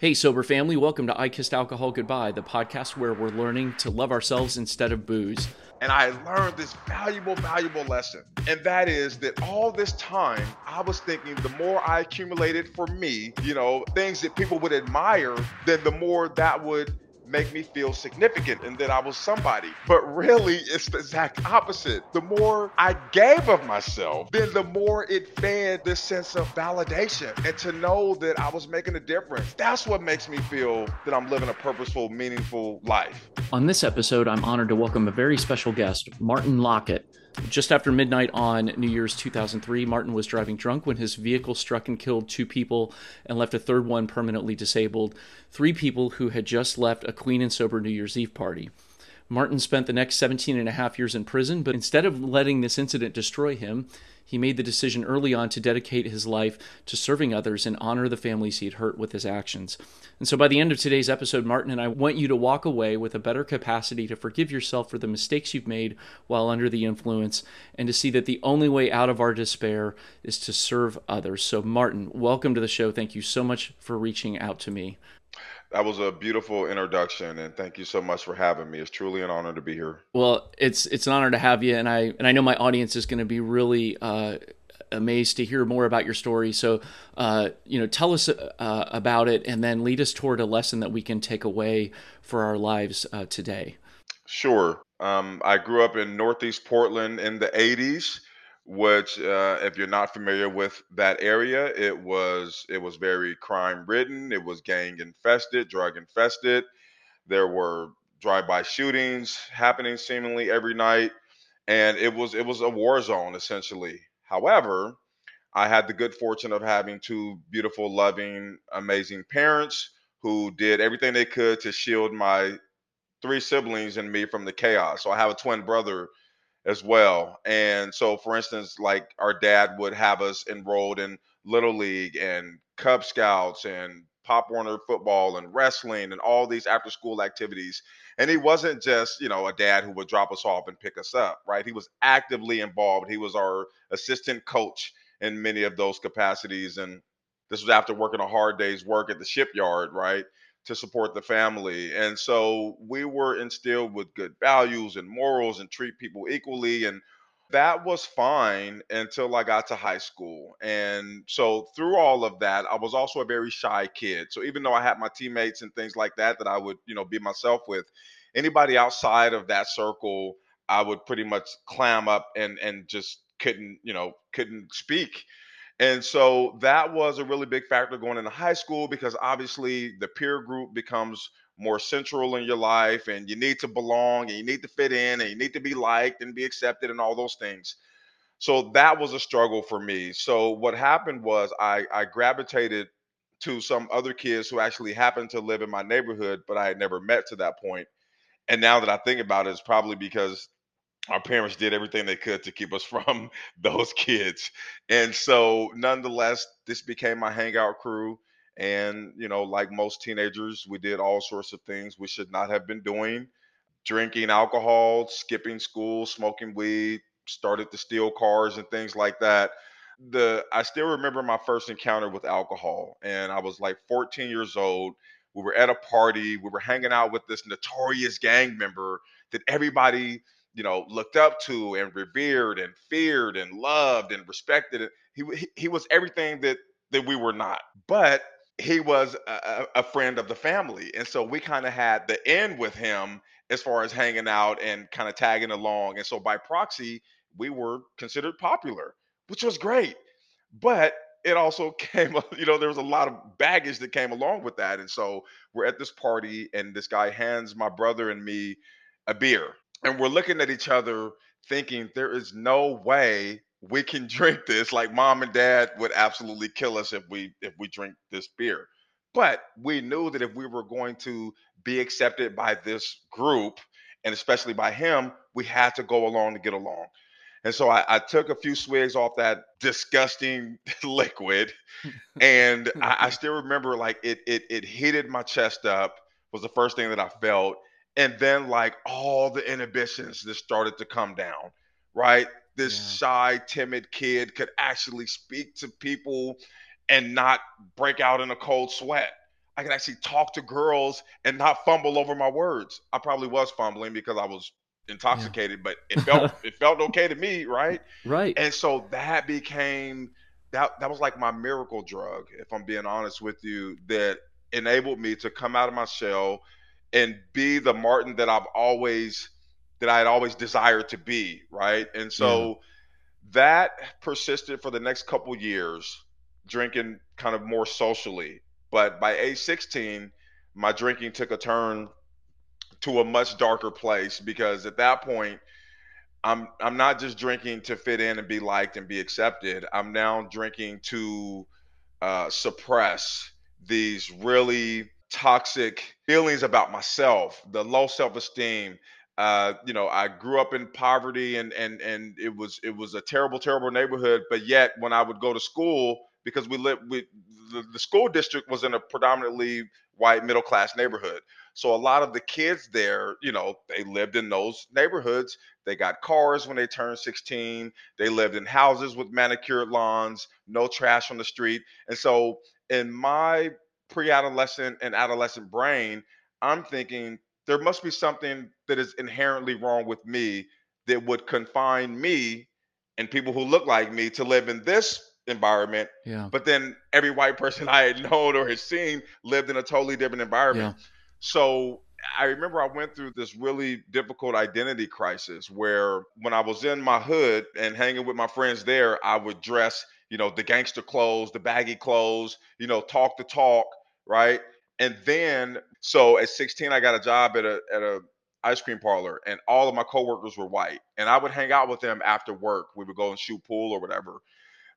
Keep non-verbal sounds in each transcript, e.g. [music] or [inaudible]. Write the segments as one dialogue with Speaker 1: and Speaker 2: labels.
Speaker 1: Hey, sober family, welcome to I Kissed Alcohol Goodbye, the podcast where we're learning to love ourselves instead of booze.
Speaker 2: And I learned this valuable, valuable lesson. And that is that all this time, I was thinking the more I accumulated for me, you know, things that people would admire, then the more that would make me feel significant and that I was somebody. But really, it's the exact opposite. The more I gave of myself, then the more it fed this sense of validation and to know that I was making a difference. That's what makes me feel that I'm living a purposeful, meaningful life.
Speaker 1: On this episode, I'm honored to welcome a very special guest, Martin Lockett. Just after midnight on New Year's 2003, Martin was driving drunk when his vehicle struck and killed two people and left a third one permanently disabled, three people who had just left a clean and sober New Year's Eve party. Martin spent the next 17 and a half years in prison, but instead of letting this incident destroy him, he made the decision early on to dedicate his life to serving others and honor the families he had hurt with his actions. And so by the end of today's episode, Martin and I want you to walk away with a better capacity to forgive yourself for the mistakes you've made while under the influence and to see that the only way out of our despair is to serve others. So, Martin, welcome to the show. Thank you so much for reaching out to me.
Speaker 2: That was a beautiful introduction, and thank you so much for having me. It's truly an honor to be here.
Speaker 1: Well, it's it's an honor to have you, and I and I know my audience is going to be really uh, amazed to hear more about your story. So, uh, you know, tell us uh, about it, and then lead us toward a lesson that we can take away for our lives uh, today.
Speaker 2: Sure. Um, I grew up in Northeast Portland in the '80s which uh, if you're not familiar with that area it was it was very crime ridden it was gang infested drug infested. There were drive-by shootings happening seemingly every night and it was it was a war zone essentially. However i had the good fortune of having two beautiful loving amazing parents who did everything they could to shield my three siblings and me from the chaos. So i have a twin brother as well. And so, for instance, like our dad would have us enrolled in Little League and Cub Scouts and Pop Warner football and wrestling and all these after school activities. And he wasn't just, you know, a dad who would drop us off and pick us up, right? He was actively involved. He was our assistant coach in many of those capacities. And this was after working a hard day's work at the shipyard, right? To support the family. And so we were instilled with good values and morals and treat people equally. And that was fine until I got to high school. And so through all of that, I was also a very shy kid. So even though I had my teammates and things like that that I would, you know, be myself with, anybody outside of that circle, I would pretty much clam up and and just couldn't, you know, couldn't speak. And so that was a really big factor going into high school because obviously the peer group becomes more central in your life and you need to belong and you need to fit in and you need to be liked and be accepted and all those things. So that was a struggle for me. So what happened was I, I gravitated to some other kids who actually happened to live in my neighborhood, but I had never met to that point. And now that I think about it, it's probably because our parents did everything they could to keep us [laughs] from those kids. And so, nonetheless, this became my hangout crew. And, you know, like most teenagers, we did all sorts of things we should not have been doing drinking alcohol, skipping school, smoking weed, started to steal cars and things like that. The I still remember my first encounter with alcohol, and I was like 14 years old. We were at a party, we were hanging out with this notorious gang member that everybody you know looked up to and revered and feared and loved and respected he he was everything that that we were not but he was a, a friend of the family and so we kind of had the end with him as far as hanging out and kind of tagging along and so by proxy we were considered popular which was great but it also [laughs] came you know there was a lot of baggage that came along with that and so we're at this party and this guy hands my brother and me a beer and we're looking at each other thinking there is no way we can [laughs] drink this. Like mom and dad would absolutely kill us if we if we drink this beer. But we knew that if we were going to be accepted by this group and especially by him we had to go along to get along. And so I, I took a few swigs off that disgusting [laughs] liquid and [laughs] I, I still remember like it, it it heated my chest up was the first thing that i felt and then like all the inhibitions just started to come down right this yeah. shy timid kid could actually speak to people and not break out in a cold sweat I could actually talk to girls and not fumble over my words. I probably was fumbling because I was intoxicated, yeah. but it felt [laughs] it felt okay to me, right?
Speaker 1: Right.
Speaker 2: And so that became that that was like my miracle drug, if I'm being honest with you, that enabled me to come out of my shell and be the Martin that I've always that I had always desired to be, right? And so yeah. that persisted for the next couple years, drinking kind of more socially. But by age 16, my drinking took a turn to a much darker place because at that point I'm I'm not just drinking to fit in and be liked and be accepted. I'm now drinking to uh, suppress these really toxic feelings about myself, the low self-esteem. Uh, you know, I grew up in poverty and and and it was it was a terrible, terrible neighborhood. But yet, when I would go to school, because we lived, we the, the school district was in a predominantly white middle class neighborhood. So a lot of the kids there, you know, they lived in those neighborhoods. They got cars when they turned 16. They lived in houses with manicured lawns, no trash on the street. And so in my pre-adolescent and adolescent brain, I'm thinking there must be something that is inherently wrong with me that would confine me and people who look like me to live in this environment.
Speaker 1: Yeah.
Speaker 2: But then every white person [laughs] I had known or had seen lived in a totally different environment. Yeah. So I remember I went through this really difficult identity crisis where when I was in my hood and hanging with my friends there, I would dress, you know, the gangster clothes, the baggy clothes, you know, talk the talk, right? And then so at 16 I got a job at a at a ice cream parlor and all of my coworkers were white and I would hang out with them after work. We would go and shoot pool or whatever.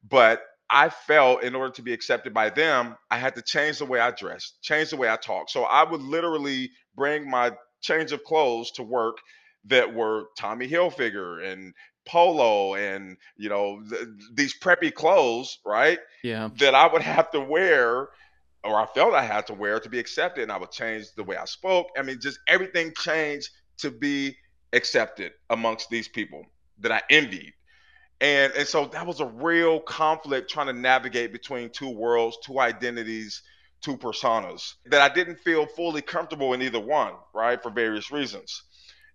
Speaker 2: But I felt in order to be accepted by them, I had to change the way I dressed, change the way I talk. So I would literally bring my change of clothes to work that were Tommy Hilfiger and polo and you know th- these preppy clothes, right?
Speaker 1: Yeah.
Speaker 2: That I would have to wear or I felt I had to wear to be accepted and I would change the way I spoke. I mean just everything changed to be accepted amongst these people that I envied and and so that was a real conflict trying to navigate between two worlds two identities two personas that i didn't feel fully comfortable in either one right for various reasons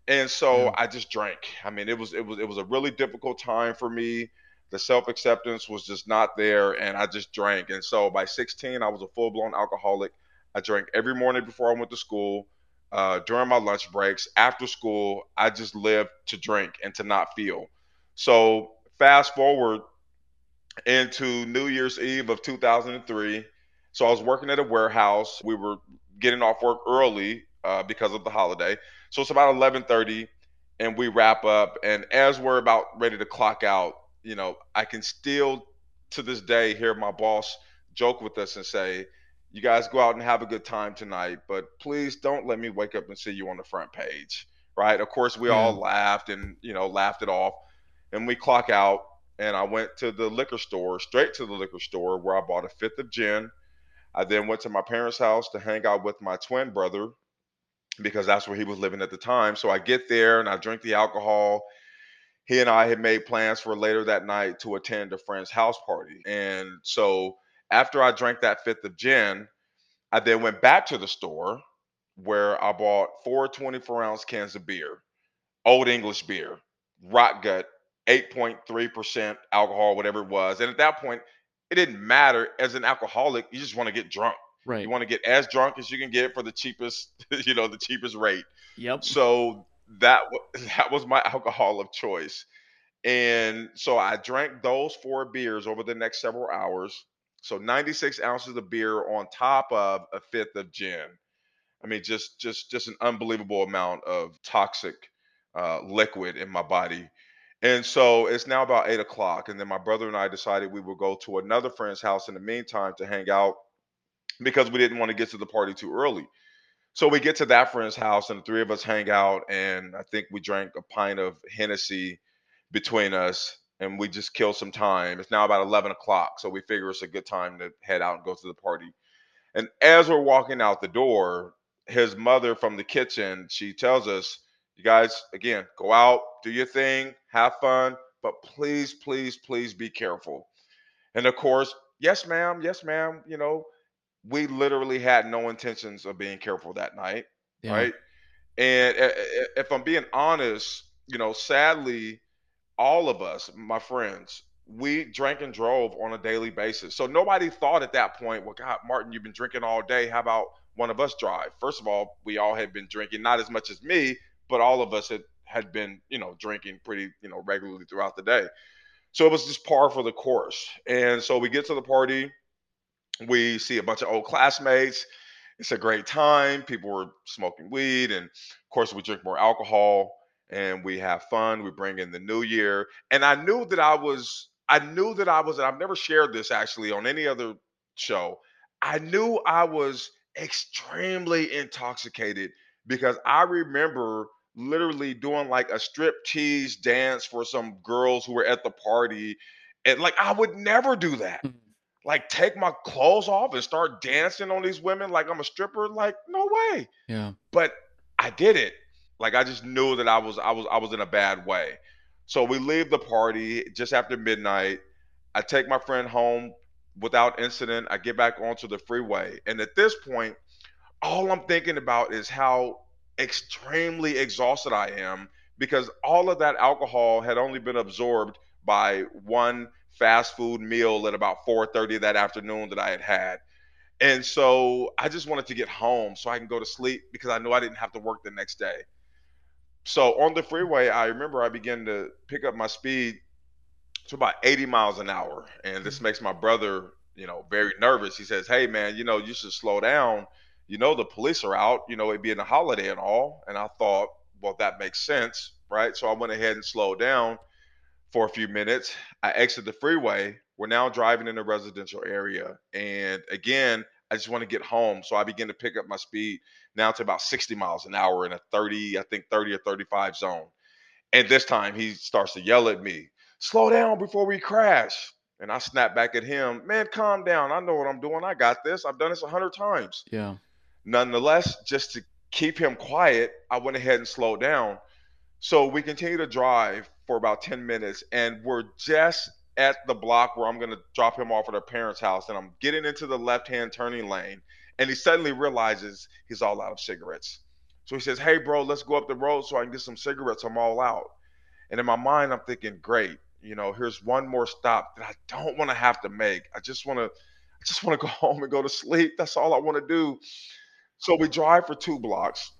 Speaker 2: and so yeah. i just drank i mean it was it was it was a really difficult time for me the self-acceptance was just not there and i just drank and so by 16 i was a full-blown alcoholic i drank every morning before i went to school uh, during my lunch breaks after school i just lived to drink and to not feel so fast forward into New Year's Eve of 2003. So I was working at a warehouse. We were getting off work early uh, because of the holiday. So it's about 11:30, and we wrap up. And as we're about ready to clock out, you know, I can still to this day hear my boss joke with us and say, "You guys go out and have a good time tonight, but please don't let me wake up and see you on the front page." Right? Of course, we yeah. all laughed and you know laughed it off and we clock out and I went to the liquor store, straight to the liquor store where I bought a fifth of gin. I then went to my parents' house to hang out with my twin brother because that's where he was living at the time. So I get there and I drink the alcohol. He and I had made plans for later that night to attend a friend's house party. And so after I drank that fifth of gin, I then went back to the store where I bought four 24 ounce cans of beer, Old English beer, Rot Gut, 8.3% alcohol, whatever it was. And at that point, it didn't matter. As an alcoholic, you just want to get drunk.
Speaker 1: Right.
Speaker 2: You want to get as drunk as you can get for the cheapest, [laughs] you know, the cheapest rate.
Speaker 1: Yep.
Speaker 2: So that [laughs] that was my [laughs] alcohol of choice. And so I drank those four beers over the next several hours. So 96 ounces of beer on top of a fifth of gin. I mean, just just just an unbelievable amount of toxic uh, liquid in my body. And so it's now about eight o'clock. And then my brother and I decided we would go to another friend's house in the meantime to hang out because we didn't want to get to the party too early. So we get to that friend's house and the three of us hang out. And I think we drank a pint of Hennessy between us and we just kill some time. It's now about 11 o'clock. So we figure it's a good time to head out and go to the party. And as we're walking out the door, his mother from the kitchen, she tells us, you guys, again, go out, do your thing, have fun, but please, please, please be careful. And of course, yes, ma'am, yes, ma'am, you know, we literally had no intentions of being careful that night,
Speaker 1: Yeah.
Speaker 2: right? And if I'm being honest, you know, sadly, all of us, my friends, we drank and drove on a daily basis. So nobody thought at that point, well, God, Martin, you've been drinking all day. How about one of us drive? First of all, we all had been drinking, not as much as me, but all of us had had been, you know, drinking pretty, you know, regularly throughout the day. So it was just par for the course. And so we get to the party, we see a bunch of old classmates. It's a great time. People were smoking weed, and of course, we drink more alcohol and we have fun. We bring in the new year, and I knew that I was. I knew that I was. And I've never shared this actually on any other show. I knew I was extremely intoxicated because I remember literally doing like a strip tease dance for some girls who were at the party, and like I would never do that
Speaker 1: Mhm.
Speaker 2: Like take my clothes off and start dancing on these women like I'm a stripper. Like, no way.
Speaker 1: Yeah.
Speaker 2: But I did it. Like I just knew that I was I was I was in a bad way. So we leave the party just after midnight. I take my friend home without incident. I get back onto the freeway. And at this point, all I'm thinking about is how extremely exhausted I am because all of that alcohol had only been absorbed by one fast food meal at about 4:30 that afternoon that I had had. And so I just wanted to get home so I can go to sleep because I knew I didn't have to work the next day. So on the freeway, I remember I began to pick up my speed to about 80 miles an hour. And this mm-hmm. makes my brother, you know, very nervous. He says, Hey man, you know, you should slow down. You know, the police are out, you know, it being a holiday and all. And I thought, well, that makes sense, right? So I went ahead and slowed down for a few minutes. I exit the freeway. We're now driving in a residential area. And again, I just want to get home. So I begin to pick up my speed now to about 60 miles an hour in a 30, I think 30 or 35 zone. And this time he starts to yell at me, slow down before we crash. And I snap back at him, man, calm down. I know what I'm doing. I got this. I've done this a hundred times.
Speaker 1: Yeah.
Speaker 2: Nonetheless, just to keep him quiet, I went ahead and slowed down. So we continue to drive for about 10 minutes, and we're just at the block where I'm going to drop him off at our parents' house. And I'm getting into the left hand turning lane, and he suddenly realizes he's all out of cigarettes. So he says, Hey, bro, let's go up the road so I can get some cigarettes. I'm all out. And in my mind, I'm thinking, Great, you know, here's one more stop that I don't want to have to make. I just want to. I just want to go [laughs] home and go to sleep. That's all I want to do. So we drive for two blocks.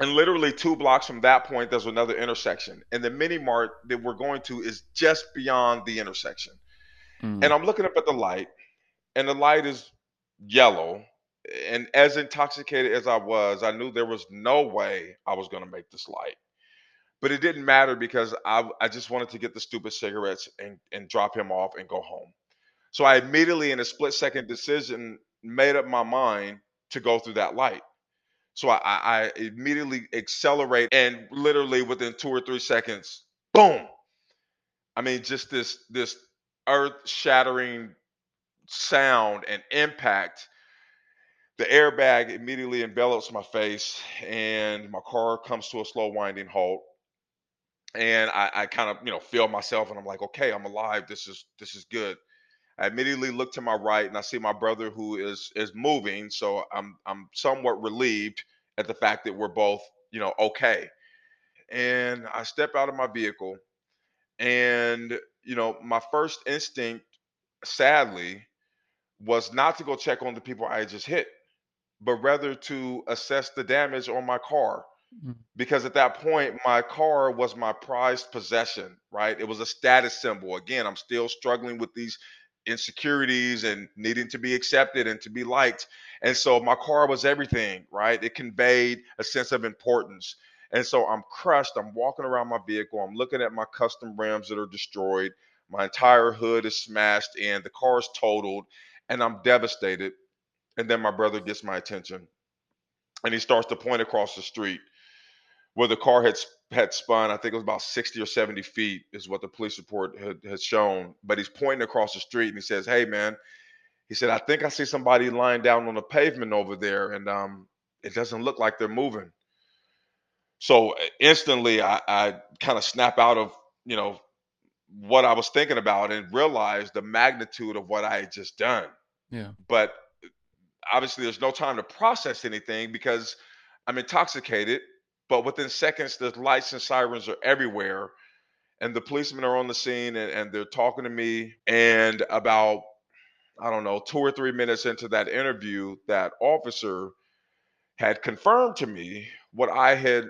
Speaker 2: And literally two blocks from that point, there's another intersection. And the mini mart that we're going to is just beyond the intersection.
Speaker 1: Mm.
Speaker 2: And I'm looking up at the light, and the light is yellow. And as intoxicated as I was, I knew there was no way I was going to make this light. But it didn't matter because I, I just wanted to get the stupid cigarettes and, and drop him off and go home. So I immediately, in a split second decision, made up my mind to go through that light. So I, I immediately accelerate, and literally within two or three seconds, boom! I mean, just this this earth-shattering sound and impact. The airbag immediately envelops my face, and my car comes to a slow winding halt. And I, I kind of, you know, feel myself, and I'm like, okay, I'm alive. This is this is good. I immediately look to my right and I see my brother who is is moving. So I'm I'm somewhat relieved at the fact that we're both, you know, okay. And I step out of my vehicle and you know, my first instinct, sadly, was not to go check on the people I had just hit, but rather to assess the damage on my car.
Speaker 1: Mm.
Speaker 2: Because at that point, my car was my prized possession, right? It was a status symbol. Again, I'm still struggling with these insecurities and needing to be accepted and to be liked. And so my car was everything, right? It conveyed a sense of importance. And so I'm crushed. I'm walking around my vehicle. I'm looking at my custom rims that are destroyed. My entire hood is smashed in. The car is totaled. And I'm devastated. And then my brother gets my attention. And he starts to point across the street where the car had had spun. I think it was about 60 or 70 feet, is what the police report had, had shown. But he's pointing across the street and he says, Hey, man, he said, I think I see somebody lying down on the pavement over there, and um, it doesn't look like they're moving. So instantly, I, I kind of snap out of, you know, what I was thinking about and realize the magnitude of what I had just done.
Speaker 1: Yeah.
Speaker 2: But obviously there's no time to process anything because I'm intoxicated. But within seconds, the lights and sirens are everywhere. And the policemen are on the scene and, and they're talking to me. And about, I don't know, two or three minutes into that interview, that officer had confirmed to me what I had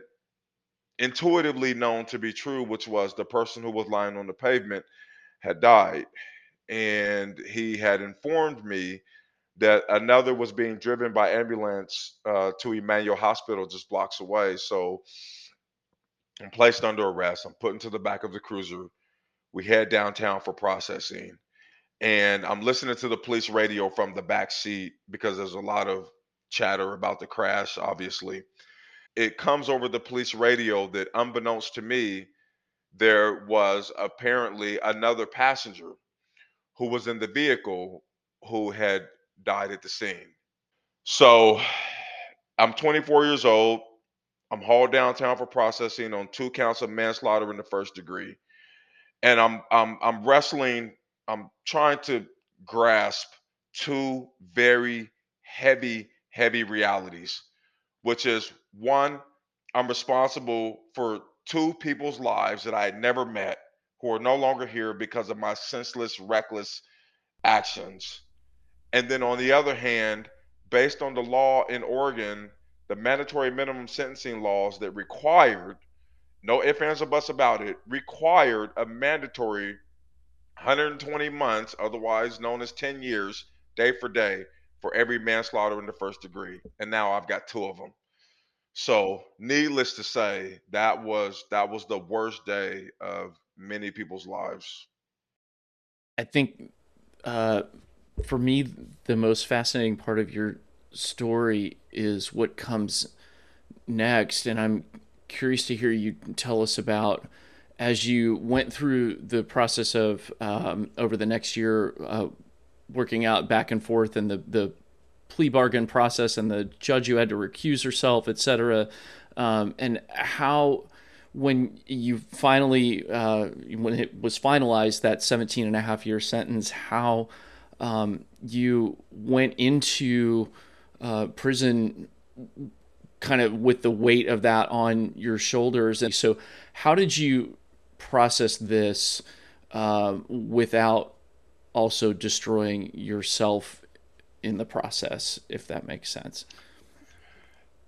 Speaker 2: intuitively known to be true, which was the person who was lying on the pavement had died. And he had informed me that another was being driven by ambulance uh, to Emanuel Hospital just blocks away. So I'm placed under arrest. I'm put into the back of the cruiser. We head downtown for processing. And I'm listening to the police radio from the back seat because there's a lot of chatter about the crash, obviously. It comes over the police radio that, unbeknownst to me, there was apparently another passenger who was in the vehicle who had died at the scene. So I'm 24 years old. I'm hauled downtown for processing on two counts of manslaughter in the first degree. And I'm I'm I'm wrestling, I'm trying to grasp two very heavy, heavy realities, which is one, I'm responsible for two people's lives that I had never met who are no longer here because of my senseless, reckless actions. And then on the other hand, based on the law in Oregon, the mandatory minimum sentencing laws that required, no ifs, ands, or buts about it, required a mandatory 120 months, otherwise known as 10 years, day for day, for every manslaughter in the first degree. And now I've got two of them. So, needless to say, that was that was the worst day of many people's lives.
Speaker 1: I think uh, for me, the most fascinating part of your story is what comes next. And I'm curious to hear you tell us about as you went through the process of um, over the next year, uh, working out back and forth and the, the plea bargain process and the judge who had to recuse herself, et cetera, um, and how when you finally uh, when it was finalized that 17 and a half year sentence how um, you went into uh, prison kind of with the weight of that on your shoulders. And so how did you process this uh, without also destroying yourself in the process if that makes sense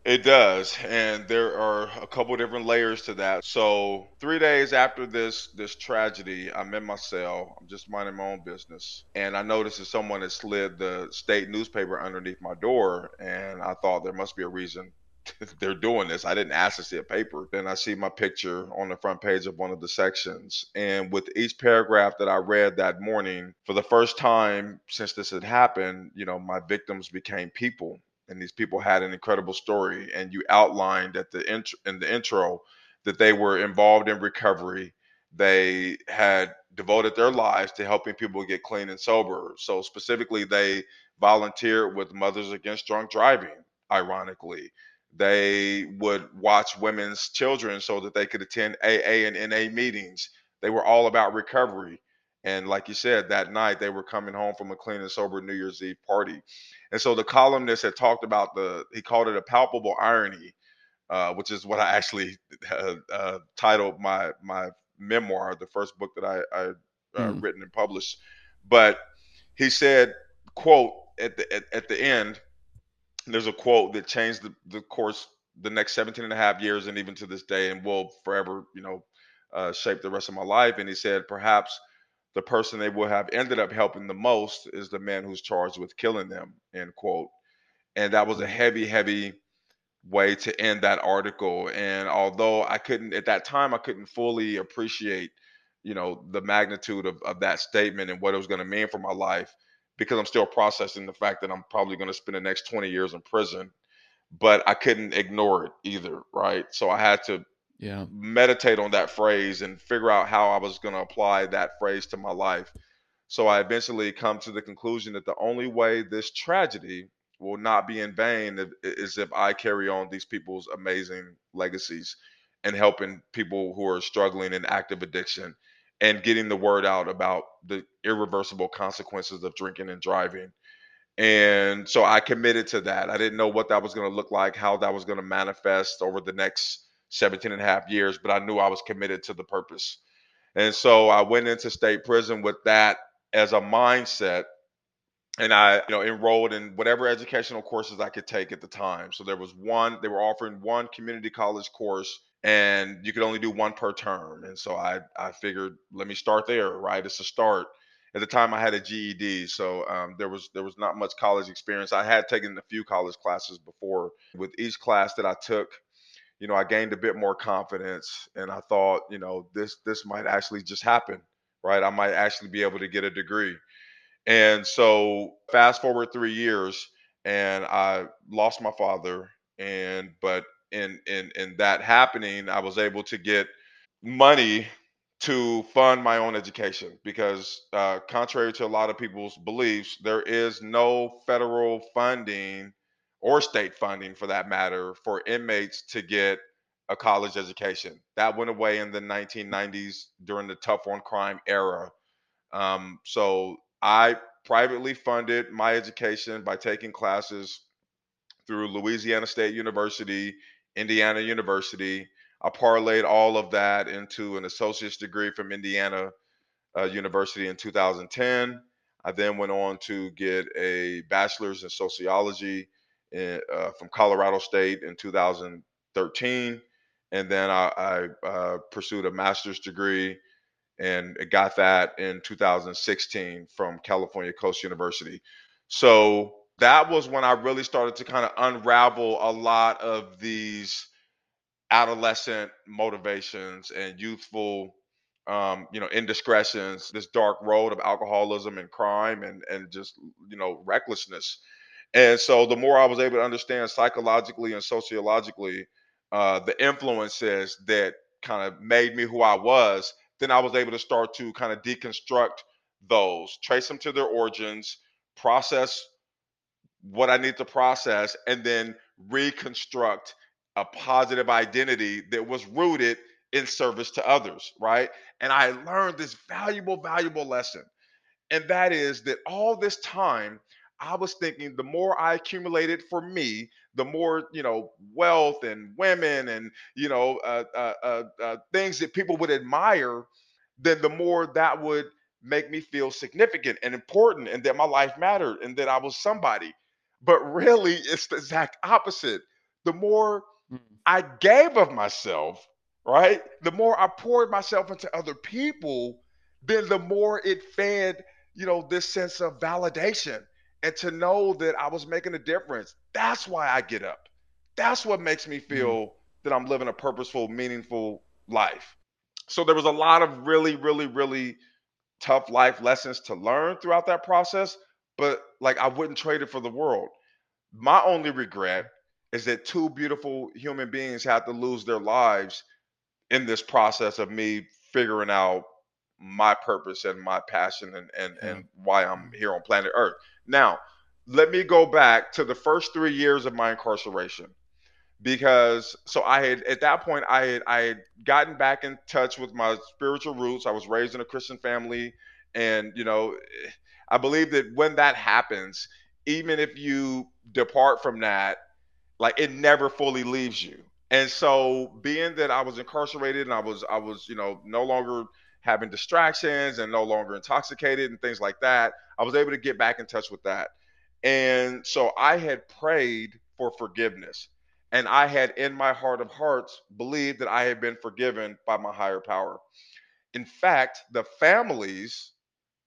Speaker 2: it does, and there are a couple different layers to that. So, three days after this this tragedy, I'm in my cell. I'm just minding my own business, and I noticed that someone had slid the state newspaper underneath my door, and I thought there must be a reason [laughs] they're doing this. I didn't ask to see a paper. Then I see my picture on the front page of one of the sections. And with each paragraph that I read that morning, for the first time since this had happened, you know, my victims became people and these people had an incredible story and you outlined at the int- in the intro that they were involved in recovery. They had devoted their lives to helping people get clean and sober. So specifically they volunteered with mothers against drunk driving ironically. They would watch women's children so that they could attend aa and na meetings. They were all about recovery and like you said, that night they were coming home from a clean and sober New Year's Eve party. And so the columnist had talked about the, he called it a palpable irony, uh, which is what I actually uh, uh, titled my my memoir, the first book that I, I mm. written and published. But he said, quote, at the, at, at the end, there's a quote that changed the, the course the next 17 and a half years and even to this day and will forever, you know, uh, shape the rest of my life. And he said, perhaps – the person they will have ended up helping the most is the man who's charged with killing them end quote. And that was a mm-hmm. heavy heavy way to end that article. And although i couldn't at that time i couldn't fully appreciate you know the magnitude of, of that statement and what it was going to mean for my life because i'm still processing the fact that i'm probably going to spend the next 20 years in prison but i couldn't ignore it either right? So i had to
Speaker 1: yeah
Speaker 2: meditate on that phrase and figure out how I was going to apply that phrase to my life. So I eventually come to the conclusion that the only way this tragedy will not be in vain is if I carry on these people's amazing legacies and helping people who are struggling in active addiction and getting the word out about the irreversible consequences of drinking and driving. And so I committed to that. I didn't know what that was going to look like, how that was going to manifest over the next 17 and a half years, but I knew I was committed to the purpose. And so I went into state prison with that as a mindset. And I, you know, enrolled in whatever educational courses I could take at the time. So there was one, they were offering one community college course and you could only do one per term. And so I, I figured, let me start there, right? It's a start. At the time, I had a GED, so um, there was there was not much college experience. I had taken a few college classes before. With each class that I took, you know, I gained a bit more confidence, and I thought, you know, this this might actually just happen, right? I might actually be able to get a degree. And so, fast forward three years, and I lost my father, and but in in in that happening, I was able to get money to fund my own education because, uh, contrary to a lot of people's beliefs, there is no federal funding or state funding for that matter for inmates to get a college education. That went away in the 1990s during the tough on crime era. Um, so I privately funded my education by taking classes through Louisiana State University, Indiana University. I parlayed all of that into an associate's degree from Indiana uh, University in 2010. I then went on to get a bachelor's in sociology uh, from Colorado State in 2013, and then I, I uh, pursued a master's degree and got that in 2016 from California Coast University. So that was when I really started to kind of unravel a lot of these adolescent motivations and youthful um, you know, indiscretions, this dark road of alcoholism and crime and and just you know recklessness. And so the more I was able to understand psychologically and sociologically uh, the influences that kind of made me who I was, then I was able to start to kind of deconstruct those, trace them to their origins, process what I need to process, and then reconstruct a positive identity that was rooted in service to others, right? And I learned this valuable, valuable lesson. And that is that all this time, I was thinking the more I accumulated for me, the more, you know, wealth and women and, you know, uh, uh, uh, uh things that people would admire, then the more that would make me feel significant and important and that my life mattered and that I was somebody. But really, it's the exact opposite. The more mm. I gave of myself, right? The more I poured myself into other people, then the more it fed, you know, this sense of validation and to know that I was making a difference. That's why I get up. That's what makes me feel mm. that I'm living a purposeful, meaningful life. So there was a lot of really, really, really tough life lessons to learn throughout that process, but like I wouldn't trade it for the world. My only regret is that two beautiful human beings had to lose their lives in this process of me figuring out my purpose and my passion and and, yeah. and why I'm here on planet Earth. Now, let me go back to the first three years of my incarceration because so I had at that point I had I had gotten back in touch with my spiritual roots. I was raised in a Christian family, and you know, I believe that when that happens, even if you depart from that, like it never fully leaves you. And so being that I was incarcerated and I was I was, you know, no longer having distractions and no longer intoxicated and things like that, I was able to get back in touch with that. And so I had prayed for forgiveness. And I had in my heart of hearts believed that I had been forgiven by my higher power. In fact, the families,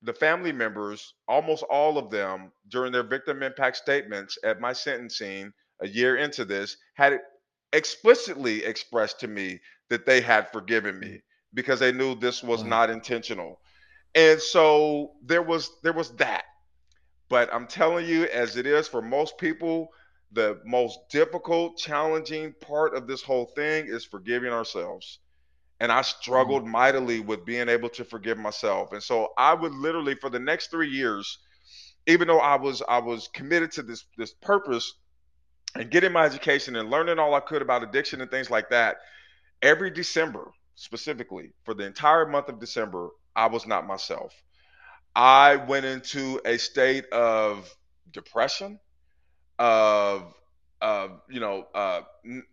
Speaker 2: the family members, almost all of them during their victim impact statements at my sentencing a year into this had explicitly expressed to me that they had forgiven me because they knew this was wow. not intentional. And so there was there was that. But I'm telling you as it is for most people, the most difficult, challenging part of this whole thing is forgiving ourselves. And I struggled mm. mightily with being able to forgive myself. And so I would literally for the next 3 years even though I was I was committed to this this purpose and getting my education and learning all I could about addiction and things like that, every December, specifically for the entire month of December, I was not myself. I went into a state of depression, of you know, uh,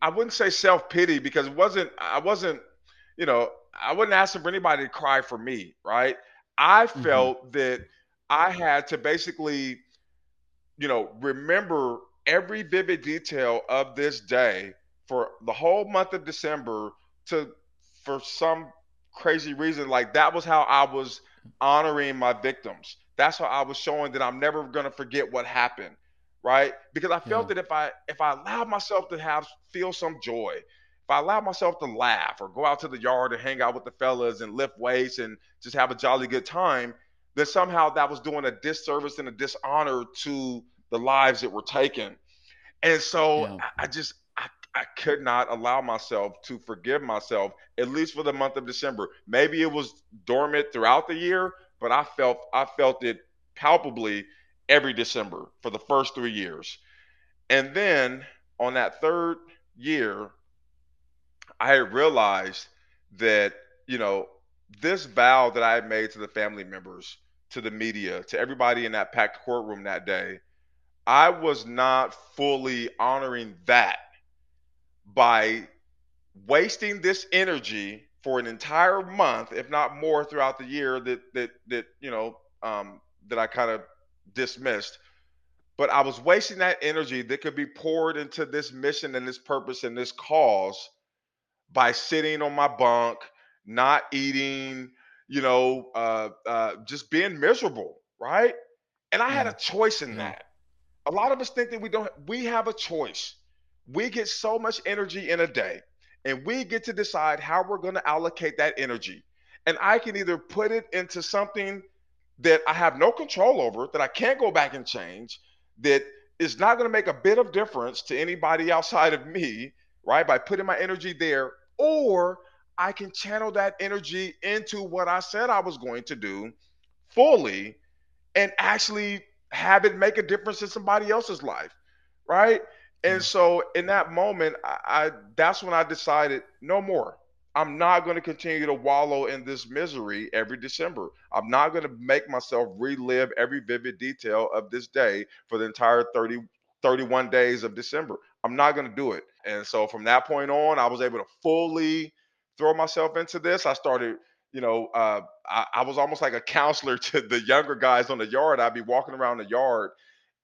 Speaker 2: I wouldn't say self pity because it wasn't. I wasn't. You know, I wasn't asking for anybody to cry for me, right? I
Speaker 1: Mm-hmm.
Speaker 2: felt that I had to basically, you know, remember every vivid detail of this day for the whole month of December to for some crazy reason like that was how I was honoring my victims. That's how I was showing that I'm never going to forget what happened, right? Because I
Speaker 1: Yeah.
Speaker 2: felt that if I if I allowed myself to have feel some joy, if I allowed myself to laugh or go out to the yard and hang out with the fellas and lift weights and just have a jolly good time, then somehow that was doing a disservice and a dishonor to the lives that were taken. And so
Speaker 1: Yeah.
Speaker 2: I, I just I, could not allow myself to forgive myself, at least for the month of December. Maybe it was dormant throughout the year, but I felt I felt it palpably every December for the first three years. And then on that third year, I realized that, you know, this vow that I had made to the family members, to the media, to everybody in that packed courtroom that day, I was not fully honoring that by wasting this energy for an entire month, if not more, throughout the year that that that you know um, that I kind of dismissed. But I was wasting that energy that could be poured into this mission and this purpose and this cause by sitting on my bunk, not eating, you know, uh, uh, just being miserable, right? And I had a choice in
Speaker 1: Yeah.
Speaker 2: that. A lot of us think that we don't. We have a choice. We get so much energy in a day, and we get to decide how we're going to allocate that energy. And I can either put it into something that I have no control over, that I can't go back and change, that is not going to make a bit of difference to anybody [laughs] outside of me, right? By putting my energy there, or I can channel that energy into what I said I was going to do fully and actually have it make a difference in somebody else's life, right? And so in that moment, I, I that's when I decided no more. I'm not going to continue to wallow in this misery every December. I'm not going to make myself relive every vivid detail of this day for the entire 30, 31 days of December. I'm not going to do it. And so from that point on, I was able to fully throw myself into this. I started, you know, uh, I, I was almost like a counselor [laughs] to the younger guys on the yard. I'd be walking around the yard,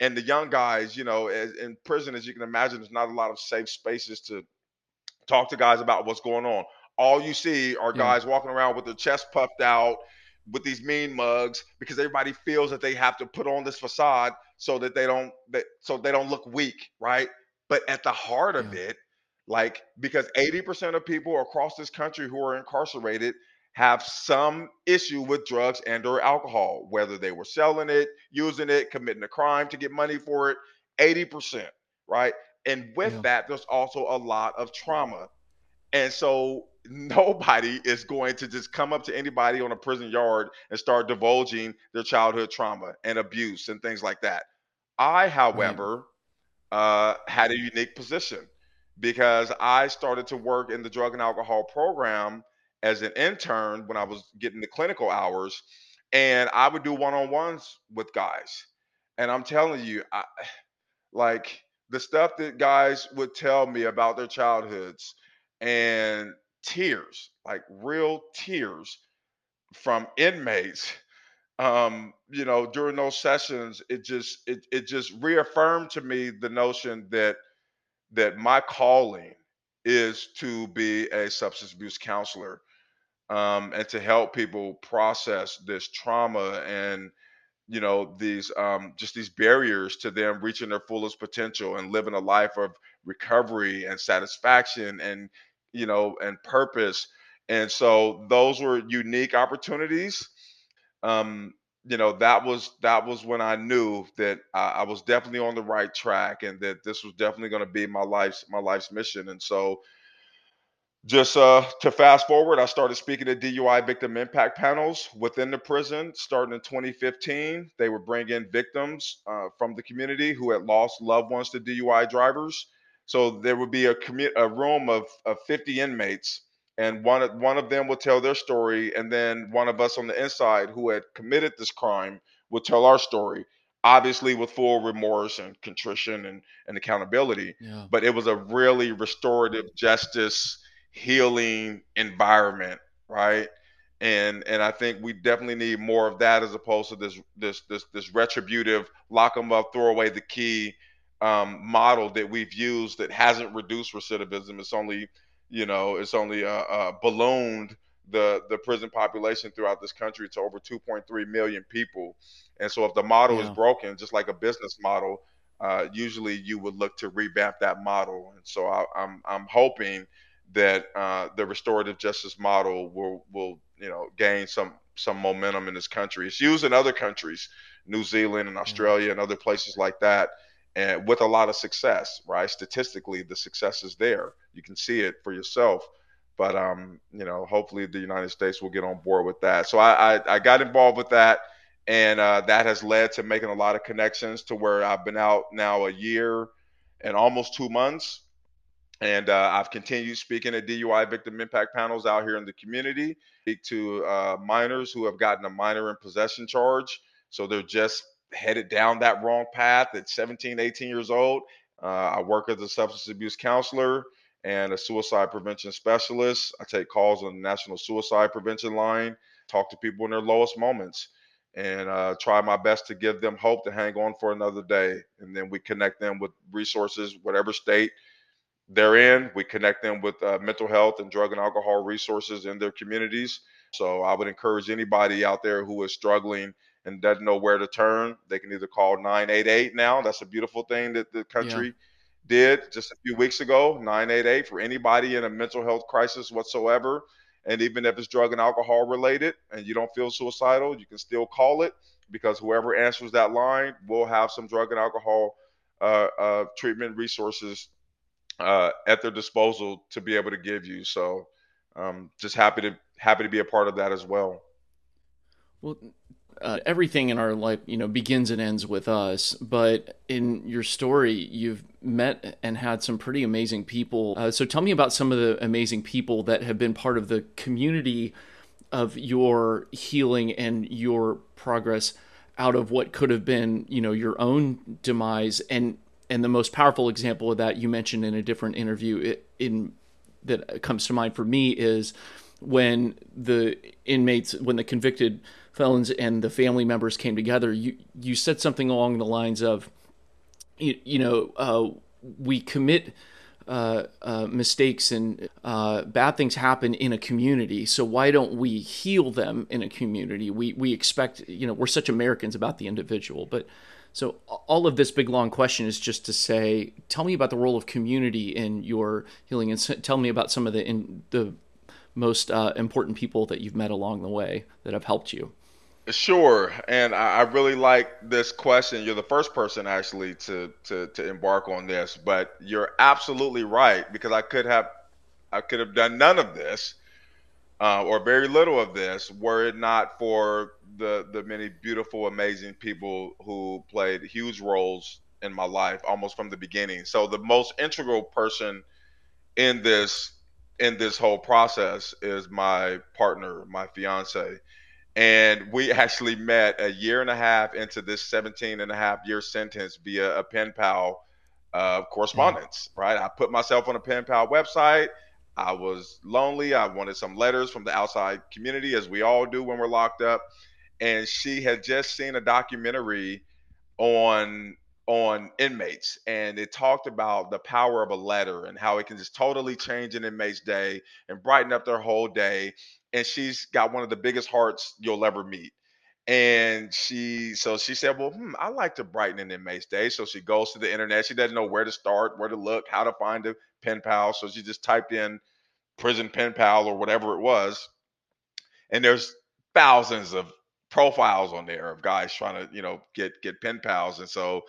Speaker 2: and the young guys, you know, as, in prison, as you can imagine, there's not a lot of safe spaces to talk to guys about what's going on. All you see are
Speaker 1: Yeah.
Speaker 2: guys walking around with their chest puffed out with these mean mugs because everybody feels that they have to put on this facade so that they don't that so they don't look weak, right? But at the heart of it, like because 80% of people across this country who are incarcerated have some issue with drugs and or alcohol, whether they were selling it, using it, committing a crime to get money for it, 80%, right? And with
Speaker 1: Yeah.
Speaker 2: that, there's also a lot of trauma. And so [laughs] nobody is going to just come up to anybody on a prison yard and start divulging their childhood trauma and abuse and things like that. I, however, uh, had a unique position because I started to work in the drug and alcohol program as an intern when I was getting the clinical hours, and I would do one-on-ones with guys. And I'm telling you, I, [sighs] like the stuff that guys would tell me about their childhoods and tears, like real tears from inmates um you know during those sessions it just it, it just reaffirmed to me the notion that that my calling is to be a substance abuse counselor um and to help people process this trauma and you know these um just these barriers to them reaching their fullest potential and living a life of recovery and satisfaction and you know and purpose. And so those were unique opportunities. Um you know that was that was when i knew that I, I was definitely on the right track and that this was definitely going to be my life's my life's mission. And so just uh, to fast forward, I started speaking at DUI victim impact panels within the prison starting in 2015. They would bring in victims uh, from the community who had lost loved ones to DUI drivers. So there would be a, commu- a room of, of 50 inmates, and one of, one of them would tell their story, and then one of us on the inside who had committed this crime would tell our story. obviously with full remorse and contrition and, and accountability. Yeah. But it was a really restorative justice, healing environment, right? And and I think we definitely need more of that as opposed to this this this this retributive lock them up, throw away the key um, model that we've used that hasn't reduced recidivism. It's only you know it's only uh, uh, ballooned the the prison population throughout this country to over 2.3 million people. And so if the model yeah. is broken, just like a business model, uh, usually you would look to revamp that model. And so I, I'm, I'm hoping that uh, the restorative justice model will will you know gain some some momentum in this country. It's used in other countries, New Zealand and Australia yeah. and other places like that, and with a lot of success. Right, statistically, the success is there. You can see it for yourself. But um, you know, hopefully the United States will get on board with that. So I I, I got involved with that, and uh, that has led to making a lot of connections to where I've been out now a year and almost two months, and uh, I've continued speaking at DUI victim impact panels out here in the community. Speak to uh, minors who have gotten a minor in possession charge, so they're just headed down that wrong path at 17, 18 years old. Uh, I work as a substance abuse counselor and a suicide prevention specialist. I take calls on the National Suicide Prevention Line, talk to people in their lowest moments, and uh, try my best to give them hope to hang on for another day. And then we connect them with resources, whatever state they're in. We connect them with uh, mental health and drug and alcohol resources in their communities. So I would encourage anybody out there who is struggling and doesn't know where to turn, they can either call 988 now. That's a beautiful thing that the country. Yeah did just a few weeks ago 988 for anybody in a mental health crisis whatsoever and even if it's drug and alcohol related and you don't feel suicidal you can still call it because whoever answers that line will have some drug and alcohol uh, uh, treatment resources uh, at their disposal to be able to give you so um, just happy to happy to be a part of that as well
Speaker 1: well uh, everything in our life, you know, begins and ends with us. But in your story, you've met and had some pretty amazing people. Uh, so tell me about some of the amazing people that have been part of the community of your healing and your progress out of what could have been, you know, your own demise. And and the most powerful example of that you mentioned in a different interview in that comes to mind for me is when the inmates, when the convicted felons and the family members came together, you you said something along the lines of, you, you know, uh, we commit uh, uh, mistakes and uh, bad things happen in a community. So why don't we heal them in a community? We we expect, you know, we're such Americans about the individual, but. So all of this big long question is just to say, tell me about the role of community in your healing, and tell me about some of the in, the most uh, important people that you've met along the way that have helped you.
Speaker 2: Sure, and I, really like this question. You're the first person actually to, to to embark on this, but you're absolutely right because I could have I could have done none of this uh, or very little of this were it not for the the many beautiful, amazing people who played huge roles in my life almost from the beginning. So the most integral person in this in this whole process is my partner, my fiance and we actually met a year and a half into this 17 and a half year sentence via a pen pal uh, correspondence, yeah. right? I put myself on a pen pal website. I was lonely. I wanted some letters from the outside community, as we all do when we're locked up. And she had just seen a documentary on on inmates and it talked about the power of a letter and how it can just totally change an inmate's day and brighten up their whole day and she's got one of the biggest hearts you'll ever meet. And she so she said well hmm, i like to brighten an inmate's day. So she goes to the internet. She doesn't know where to start where to look how to find a pen pal. So she just typed in prison pen pal or whatever it was and there's thousands of profiles on there of guys trying to you know get get pen pals and so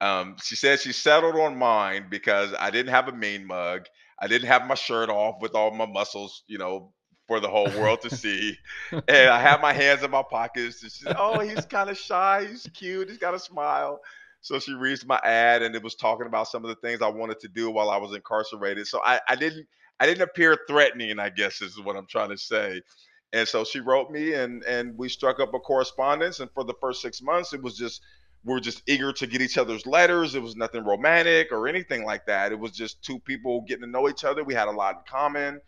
Speaker 2: um, she said she settled on mine because I didn't have a mean mug. I didn't have my shirt off with all my muscles, you know, for the whole world to see. and I had my [laughs] hands in my pockets. And she said, Oh, he's kind of shy. He's cute. He's got a smile. So she reads my ad and it was talking about some of the things I wanted to do while I was incarcerated. So I, I didn't I didn't appear threatening, I guess is what I'm trying to say. And so she wrote me and and we struck up a correspondence. And for the first six months, it was just we were just eager to get each other's letters. It was nothing romantic or anything like that. It was just two people getting to know each other. We had a lot in common,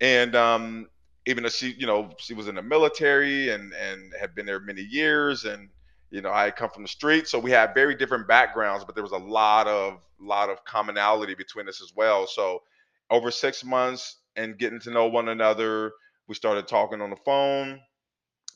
Speaker 2: and um, even though she, you know, she was in the military and and had been there many years, and you know, I come from the street, so we had very different backgrounds, but there was a lot of lot of commonality between us as well. So over six months and getting to know one another, we started talking on the phone,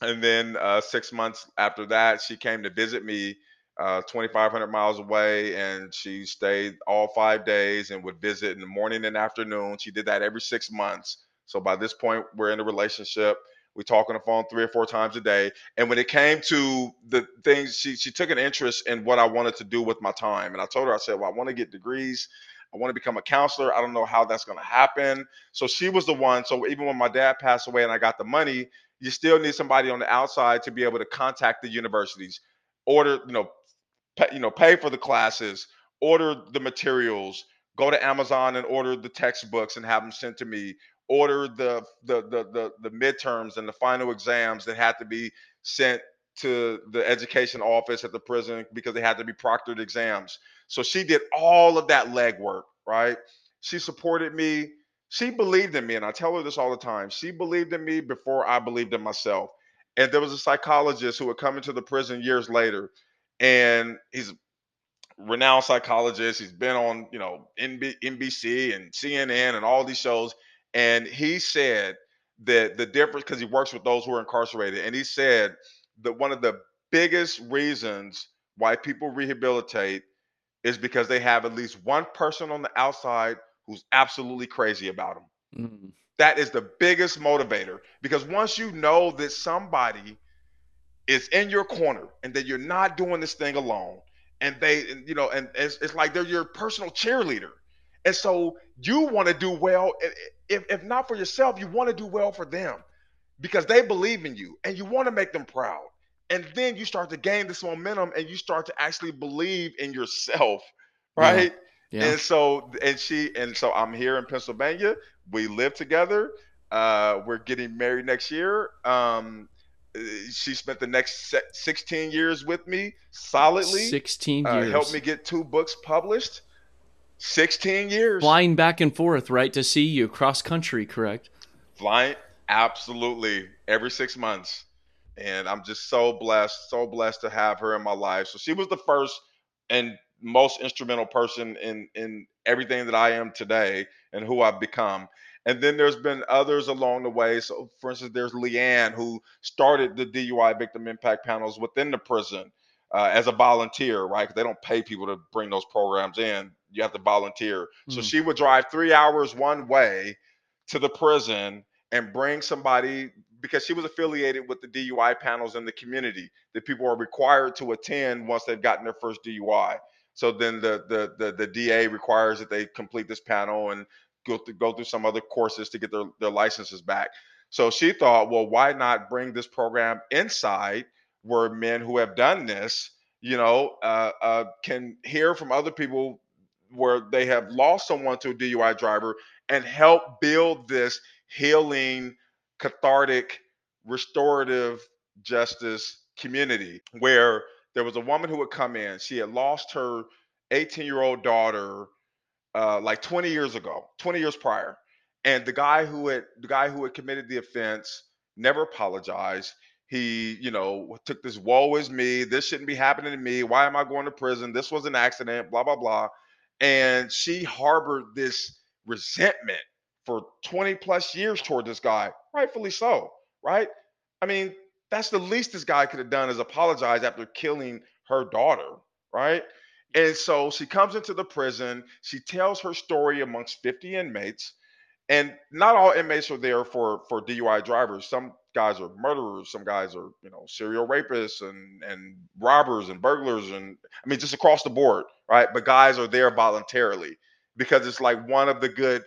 Speaker 2: and then uh, six months after that, she came to visit me. Uh, 2,500 miles away, and she stayed all five days and would visit in the morning and afternoon. She did that every six months. So by this point, we're in a relationship. We talk on the phone three or four times a day. And when it came to the things, she she took an interest in what I wanted to do with my time. And I told her, I said, well, I want to get degrees. I want to become a counselor. I don't know how that's going to happen. So she was the one. So even when my dad passed away and I got the money, you still need somebody on the outside to be able to contact the universities, order, you know, pay, you know, pay for the classes, order the materials, go to Amazon and order the textbooks and have them sent to me, order the the the the, the midterms and the final exams that had to be sent to the education office at the prison because they had to be proctored exams. So she did all of that legwork, right? She supported me. She believed in me, and I tell her this all the time. She believed in me before I believed in myself. And there was a psychologist who would come into the prison years later, and he's renowned psychologist. He's been on, you know, NBC and CNN and all these shows and he said that the difference because he works with those who are incarcerated, and he said that one of the biggest reasons why people rehabilitate is because they have at least one person on the outside who's absolutely crazy about them. Mm-hmm. That is the biggest motivator because once you know that somebody is in your corner and that you're not doing this thing alone, and they, you know, and it's, it's like they're your personal cheerleader and so you want to do well. If, if not for yourself, you want to do well for them because they believe in you and you want to make them proud. And then you start to gain this momentum and you start to actually believe in yourself, [laughs] right? Yeah. yeah. And so, and she, and so I'm here in Pennsylvania. We live together. Uh, we're getting married next year. Um, she spent the next 16 years with me solidly.
Speaker 1: 16 years.
Speaker 2: Uh, helped me get two books published. 16 years.
Speaker 1: Flying back and forth, right, to see you cross country, correct?
Speaker 2: Flying, absolutely, every six months. And I'm just so blessed, so blessed to have her in my life. So she was the first and most instrumental person in in everything that I am today and who I've become. And then there's been others along the way. So, for instance, there's Leanne who started the DUI victim impact panels within the prison uh, as a volunteer, right? Because they don't pay people to bring those programs in. You have to volunteer. Mm-hmm. So she would drive three hours one way to the prison and bring somebody because she was affiliated with the DUI panels in the community that people are required to attend once they've gotten their first DUI. So then the the the, the DA requires that they complete this panel and go through, go through some other courses to get their, their licenses back. So she thought, well, why not bring this program inside where men who have done this, you know, uh, uh, can hear from other people where they have lost someone to a DUI driver and help build this healing, cathartic, restorative justice community where there was a woman who would come in. She had lost her 18 year old daughter uh, like 20 years ago, 20 years prior. And the guy who had the guy who had committed the offense never apologized he, you know, took this woe is me. This shouldn't be happening to me. Why am I going to prison? This was an accident, blah, blah, blah. And she harbored this resentment for 20 plus years toward this guy, rightfully so, right? I mean, that's the least this guy could have done is apologize after killing her daughter, right? And so she comes into the prison. She tells her story amongst 50 inmates. And not all inmates are there for for DUI drivers. Some guys are murderers, some guys are, you know, serial rapists and and robbers and burglars and I mean just across the board, right? But guys are there voluntarily because it's like one of the good,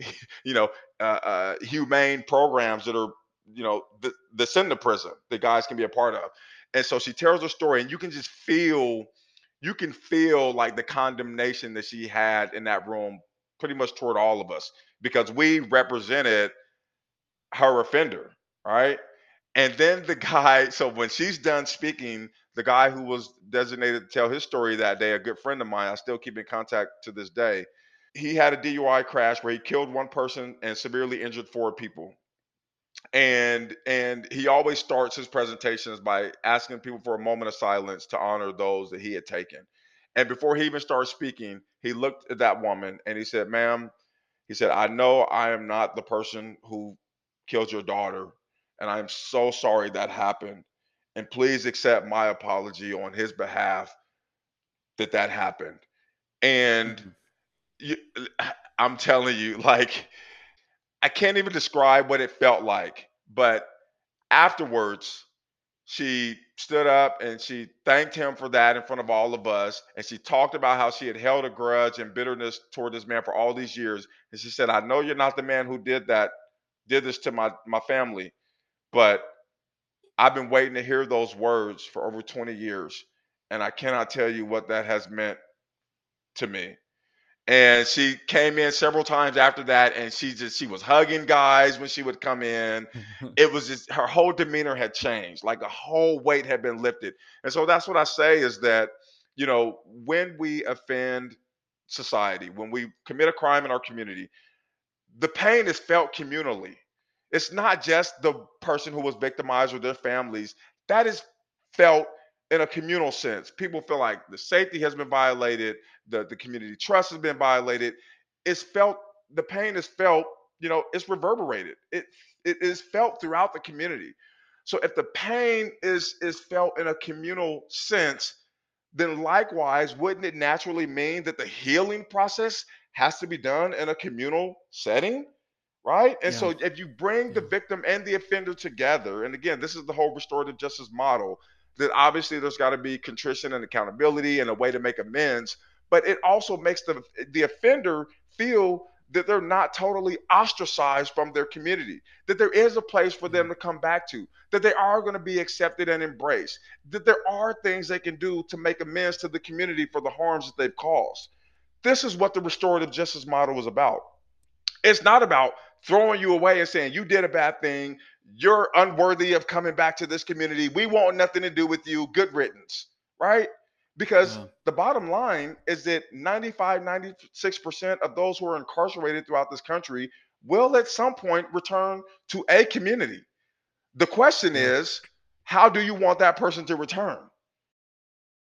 Speaker 2: [laughs] you know, uh, uh, humane programs that are, you know, the, that's in the prison that guys can be a part of. And so she tells her story, and you can just feel, you can feel like the condemnation that she had in that room, pretty much toward all of us, because we represented her offender right? And then the [laughs] guy, so when she's done speaking, the guy who was designated to tell his story that day, a good friend of mine, I still keep in contact to this day. He had a DUI crash where he killed one person and severely injured four people. And and he always starts his presentations by asking people for a moment of silence to honor those that he had taken. And before he even started speaking, he looked at that woman and he said, "Ma'am, he said, I know I am not the person who killed your daughter, and I am so sorry that happened. And please accept my apology on his behalf that that happened. And mm-hmm. You, [laughs] I'm telling you, like, I can't even describe what it felt like, but afterwards, she stood up and she thanked him for that in front of all of us. And she talked about how she had held a grudge and bitterness toward this man for all these years. And she said, I know you're not the man who did that, did this to my, my family, but I've been waiting to hear those words for over 20 years. And I cannot tell you what that has meant to me and she came in several times after that and she just she was hugging guys when she would come in. [laughs] It was just her whole demeanor had changed. Like a whole weight had been lifted. And so that's what i say is that you know when we offend society when we commit a crime in our community the pain is felt communally. It's not just the person who was victimized or their families. That is felt in a communal sense. People feel like the safety has been violated, the, the community trust has been violated. It's felt, the pain is felt, you know, it's reverberated. It it is felt throughout the community. So if the pain is is felt in a communal sense, then likewise, wouldn't it naturally mean that the healing process has to be done in a communal setting? Right. And yeah. so if you bring the victim and the offender together, and again, this is the whole restorative justice model that obviously there's got to be contrition and accountability and a way to make amends but it also makes the the offender feel that they're not totally ostracized from their community that there is a place for them mm-hmm. to come back to that they are going to be accepted and embraced that there are things they can do to make amends to the community for the harms that they've caused this is what the restorative justice model is about it's not about throwing you away and saying you did a bad thing you're unworthy of coming back to this community. We want nothing to do with you. Good riddance, right? Because yeah. the bottom line is that 95, 96% of those who are incarcerated throughout this country will at some point return to a community. The question is, how do you want that person to return?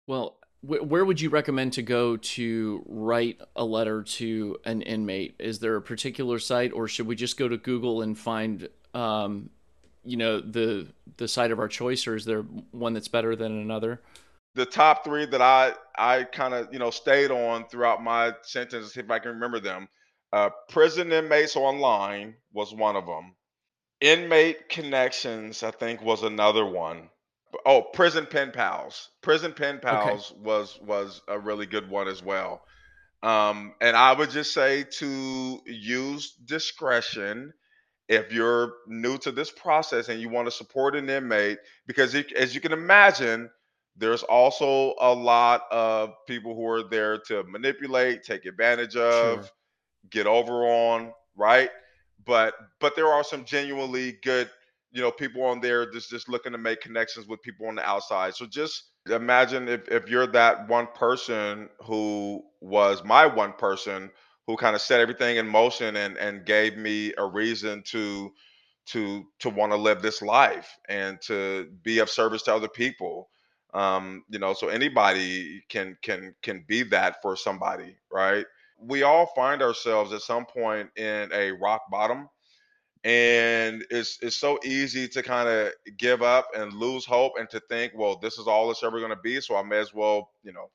Speaker 1: Well, where would you recommend to go to write a letter to an inmate? Is there a particular site, or should we just go to Google and find um, you know the the site of our choice, or is there one that's better than another?
Speaker 2: The top three that I I kind of you know stayed on throughout my sentence, if I can remember them. Uh, Prison Inmates Online was one of them. Inmate Connections, I think, was another one. Oh, Prison Pen Pals. Prison Pen Pals okay. was was a really good one as well. Um, and I would just say to use discretion if you're new to this process and you want to support an inmate, because it, as you can imagine, there's also a lot of people who are there to manipulate, take advantage of, sure. get over on, right? But but there are some genuinely good, you know, people on there just just looking to make connections with people on the outside. So just imagine if if you're that one person who was my one person who kind of set everything in motion and and gave me a reason to to to want to live this life and to be of service to other people um you know so anybody can can can be that for somebody right we all find ourselves at some point in a rock bottom and it's it's so easy to kind of give up and lose hope and to think well this is all it's ever going to be so i may as well you know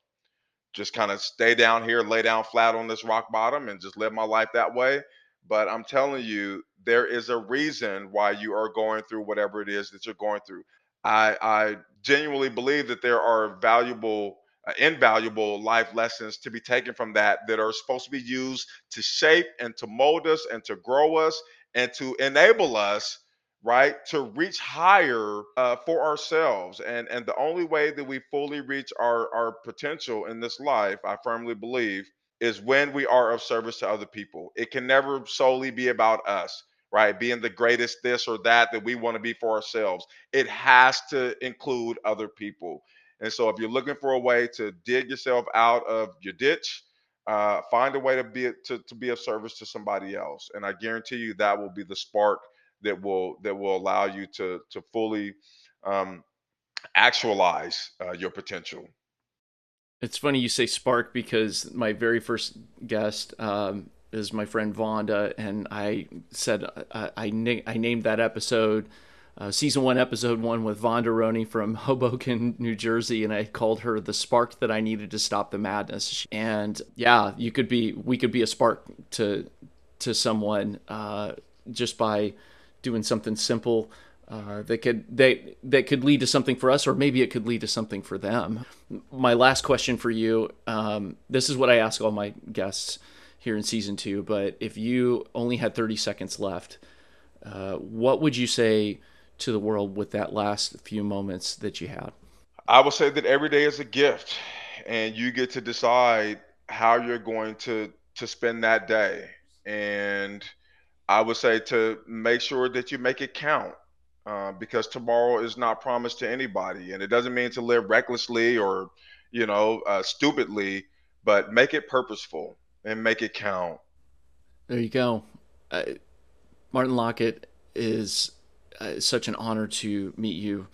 Speaker 2: just kind of stay down here, lay down flat on this rock bottom and just live my life that way. But I'm telling you, there is a reason why you are going through whatever it is that you're going through. I, I genuinely believe that there are valuable, uh, invaluable life lessons to be taken from that that are supposed to be used to shape and to mold us and to grow us and to enable us right to reach higher uh, for ourselves. And and the only way that we fully reach our our potential in this life i firmly believe is when we are of service to other people. It can never solely be about us right? Being the greatest this or that that we want to be for ourselves. It has to include other people. And so if you're looking for a way to dig yourself out of your ditch, uh, find a way to be to, to be of service to somebody else. And I guarantee you that will be the spark that will that will allow you to to fully um, actualize uh, your potential.
Speaker 1: It's funny you say spark because my very first guest um, is my friend Vonda, and I said uh, I na- I named that episode uh, season one, episode one with Vonda Roney from [laughs] Hoboken, New Jersey, and I called her the spark that I needed to stop the madness. And yeah, you could be, we could be a spark to to someone uh, just by doing something simple. Uh, that could they that could lead to something for us, or maybe it could lead to something for them. My last question for you: um, This is what I ask all my guests here in season two. But if you only had thirty seconds left, uh, what would you say to the world with that last few moments that you had?
Speaker 2: I would say that every day is a gift, and you get to decide how you're going to to spend that day. And I would say to make sure that you make it count. Uh, because tomorrow is not promised to anybody, and it doesn't mean to live recklessly or, you know, uh, stupidly, but make it purposeful and make it count.
Speaker 1: There you go. Uh, Martin Lockett is uh, such an honor to meet you,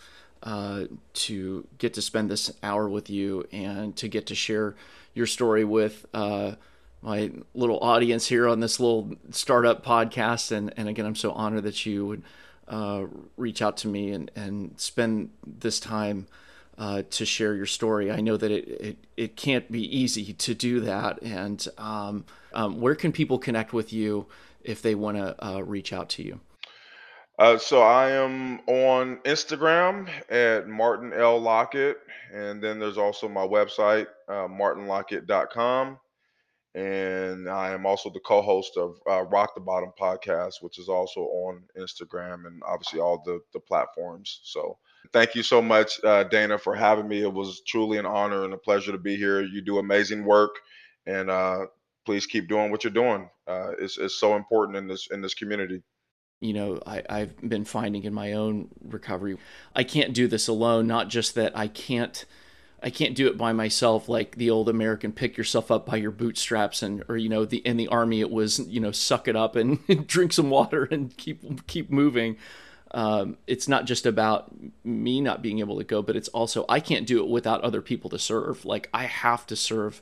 Speaker 1: uh, to get to spend this hour with you, and to get to share your story with uh, my little audience here on this little startup podcast. And, and again, I'm so honored that you would uh, reach out to me and, and spend this time. Uh, to share your story. I know that it, it, it can't be easy to do that. And um, um, where can people connect with you if they want to uh, reach out to you?
Speaker 2: Uh, so I am on Instagram at Martin L. Lockett, and then there's also my website, uh, martinlockett.com. And I am also the co-host of uh, Rock the Bottom podcast, which is also on Instagram and obviously all the the platforms. So thank you so much, uh, Dana, for having me. It was truly an honor and a pleasure to be here. You do amazing work, and uh, please keep doing what you're doing. Uh, it's it's so important in this in this community
Speaker 1: you know I, i've been finding in my own recovery i can't do this alone not just that i can't i can't do it by myself like the old american pick yourself up by your bootstraps and or you know the in the army it was you know suck it up and [laughs] drink some water and keep keep moving um, it's not just about me not being able to go but it's also i can't do it without other people to serve. Like i have to serve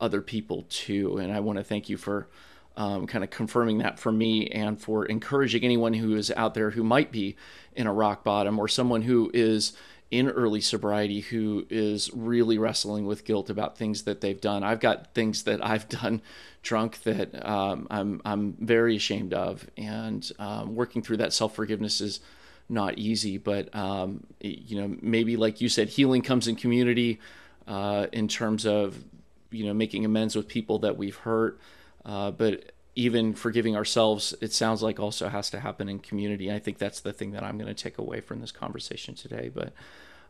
Speaker 1: other people too. And i want to thank you for um, kind of confirming that for me and for encouraging anyone who is out there who might be in a rock bottom or someone who is in early sobriety who is really wrestling with guilt about things that they've done. I've got things that I've [laughs] done drunk that um, I'm I'm very ashamed of, and um, working through that self forgiveness is not easy. But um, you know, maybe like you said, healing comes in community uh, in terms of you know making amends with people that we've hurt. Uh, but even forgiving ourselves, it sounds like also has to happen in community. I think that's the thing that I'm going to take away from this conversation today. But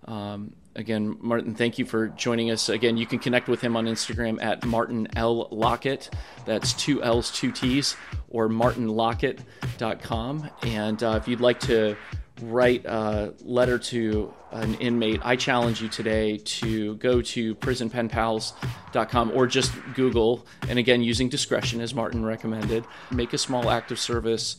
Speaker 1: um, again, Martin, thank you for joining us. Again, you can connect with him on Instagram at Martin L. Lockett. That's two L's, two T's, or martinlockett.com. And uh, if you'd like to write a letter to an inmate, I challenge you today to go to prisonpenpals.com or just Google, and again, using discretion as Martin recommended, make a small act of service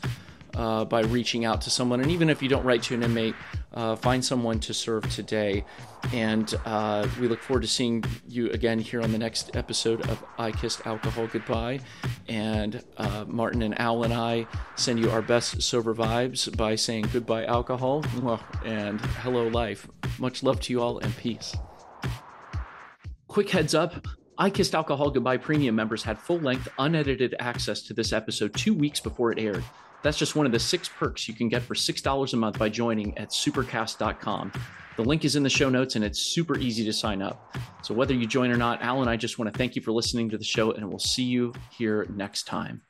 Speaker 1: uh, by reaching out to someone. And even if you don't write to an inmate, uh, find someone to serve today. And uh, we look forward to seeing you again here on the next episode of I Kissed Alcohol Goodbye. And uh, Martin and Al and I send you our best sober vibes by saying goodbye, alcohol, and hello, life. Much love to you all and peace. Quick heads up. I Kissed Alcohol Goodbye Premium members had full length, unedited access to this episode two weeks before it aired. That's just one of the six perks you can get for $6 a month by joining at supercast.com. The link is in the show notes and it's super easy to sign up. So whether you join or not, Al and I just want to thank you for listening to the show and we'll see you here next time.